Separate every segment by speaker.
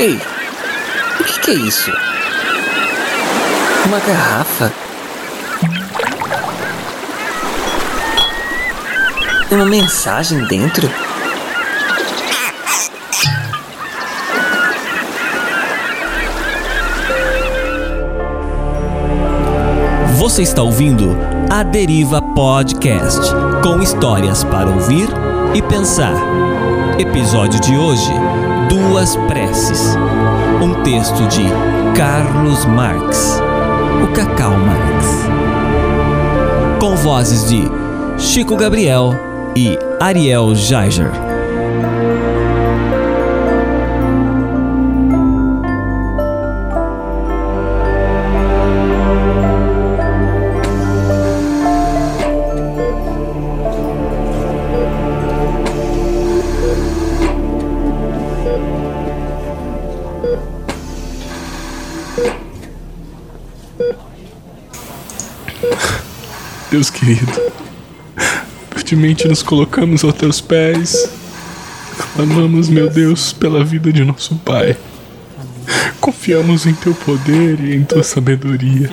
Speaker 1: Ei, o que, que é isso? Uma garrafa? Tem uma mensagem dentro?
Speaker 2: Você está ouvindo A Deriva Podcast com histórias para ouvir e pensar. Episódio de hoje: Duas Preces. Um texto de Carlos Marx, o Cacau Marx. Com vozes de Chico Gabriel e Ariel Jaeger.
Speaker 3: Deus querido, humildemente nos colocamos aos teus pés. Clamamos, meu Deus, pela vida de nosso Pai. Confiamos em teu poder e em tua sabedoria.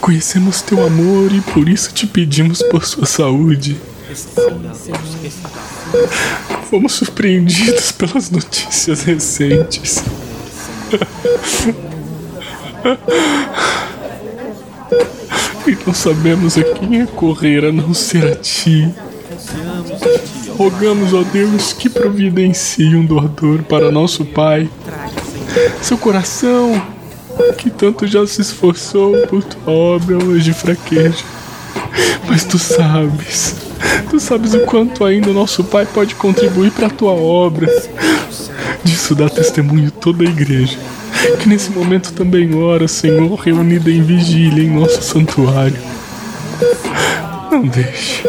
Speaker 3: Conhecemos teu amor e por isso te pedimos por sua saúde. Fomos surpreendidos pelas notícias recentes. E não sabemos a quem recorrer a não ser a ti. Rogamos, ó Deus, que providencie um doador para nosso Pai. Seu coração, que tanto já se esforçou por tua obra, hoje fraqueja. Mas tu sabes, tu sabes o quanto ainda nosso Pai pode contribuir para a tua obra. Disso dá testemunho toda a igreja que nesse momento também ora, Senhor, reunida em vigília em nosso santuário. Não deixe.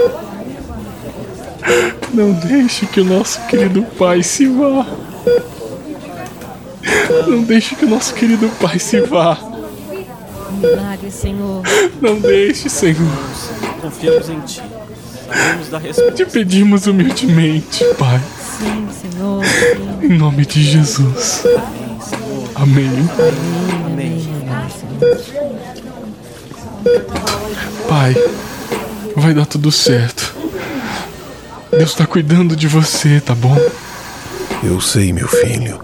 Speaker 3: Não deixe que o nosso querido Pai se vá. Não deixe que o nosso querido Pai se vá.
Speaker 4: Milagre, Senhor.
Speaker 3: Não deixe, Senhor.
Speaker 5: Confiamos em Ti. Sabemos da resposta.
Speaker 3: Te pedimos humildemente, Pai.
Speaker 4: Sim, Senhor. Sim.
Speaker 3: Em nome de Jesus. Amém.
Speaker 5: Amém.
Speaker 3: Pai, vai dar tudo certo. Deus está cuidando de você, tá bom?
Speaker 6: Eu sei, meu filho.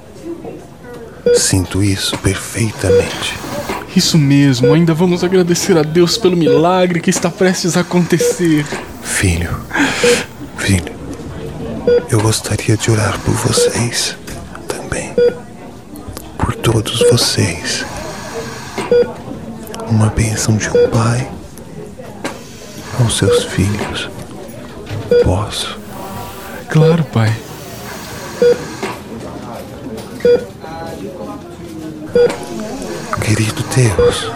Speaker 6: Sinto isso perfeitamente.
Speaker 3: Isso mesmo, ainda vamos agradecer a Deus pelo milagre que está prestes a acontecer.
Speaker 6: Filho, filho, eu gostaria de orar por vocês também por todos vocês. Uma bênção de um pai aos seus filhos. Posso?
Speaker 3: Claro, pai.
Speaker 6: Querido Deus,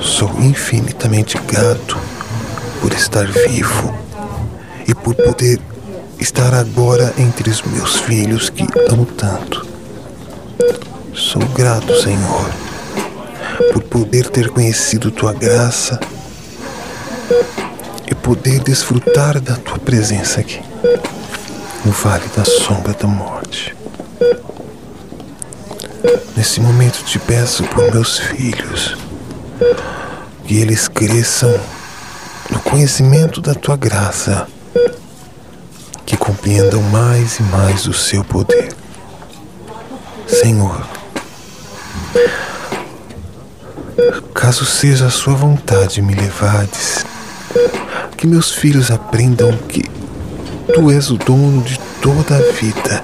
Speaker 6: sou infinitamente grato por estar vivo e por poder estar agora entre os meus filhos que amo tanto. Sou grato, Senhor, por poder ter conhecido tua graça e poder desfrutar da tua presença aqui, no vale da sombra da morte. Nesse momento te peço por meus filhos, que eles cresçam conhecimento da tua graça, que compreendam mais e mais o seu poder. Senhor, caso seja a sua vontade me levardes, que meus filhos aprendam que tu és o dono de toda a vida.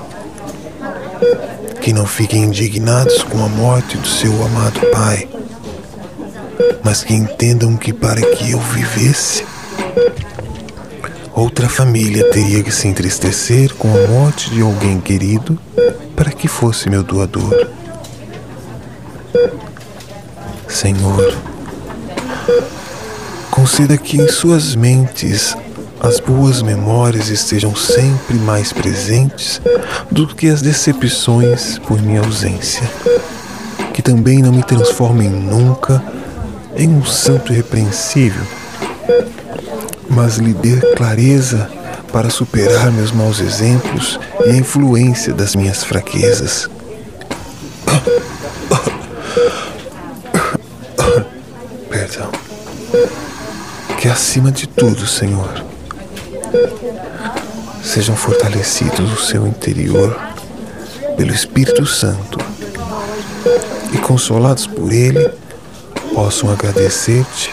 Speaker 6: Que não fiquem indignados com a morte do seu amado Pai, mas que entendam que para que eu vivesse, outra família teria que se entristecer com a morte de alguém querido para que fosse meu doador. Senhor, conceda que em suas mentes as boas memórias estejam sempre mais presentes do que as decepções por minha ausência. Que também não me transformem nunca em um santo irrepreensível, mas lhe dê clareza para superar meus maus exemplos e a influência das minhas fraquezas. Perdão. Que acima de tudo, Senhor, sejam fortalecidos o seu interior pelo Espírito Santo e consolados por Ele, possam agradecer-te,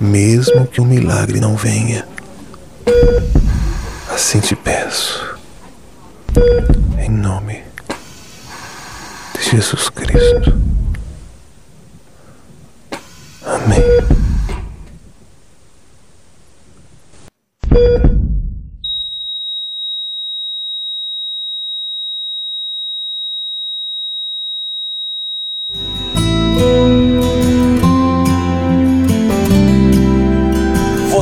Speaker 6: mesmo que um milagre não venha. Assim te peço, em nome de Jesus Cristo. Amém.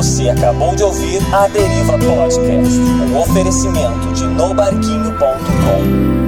Speaker 2: Você acabou de ouvir a Deriva Podcast, um oferecimento de nobarquinho.com.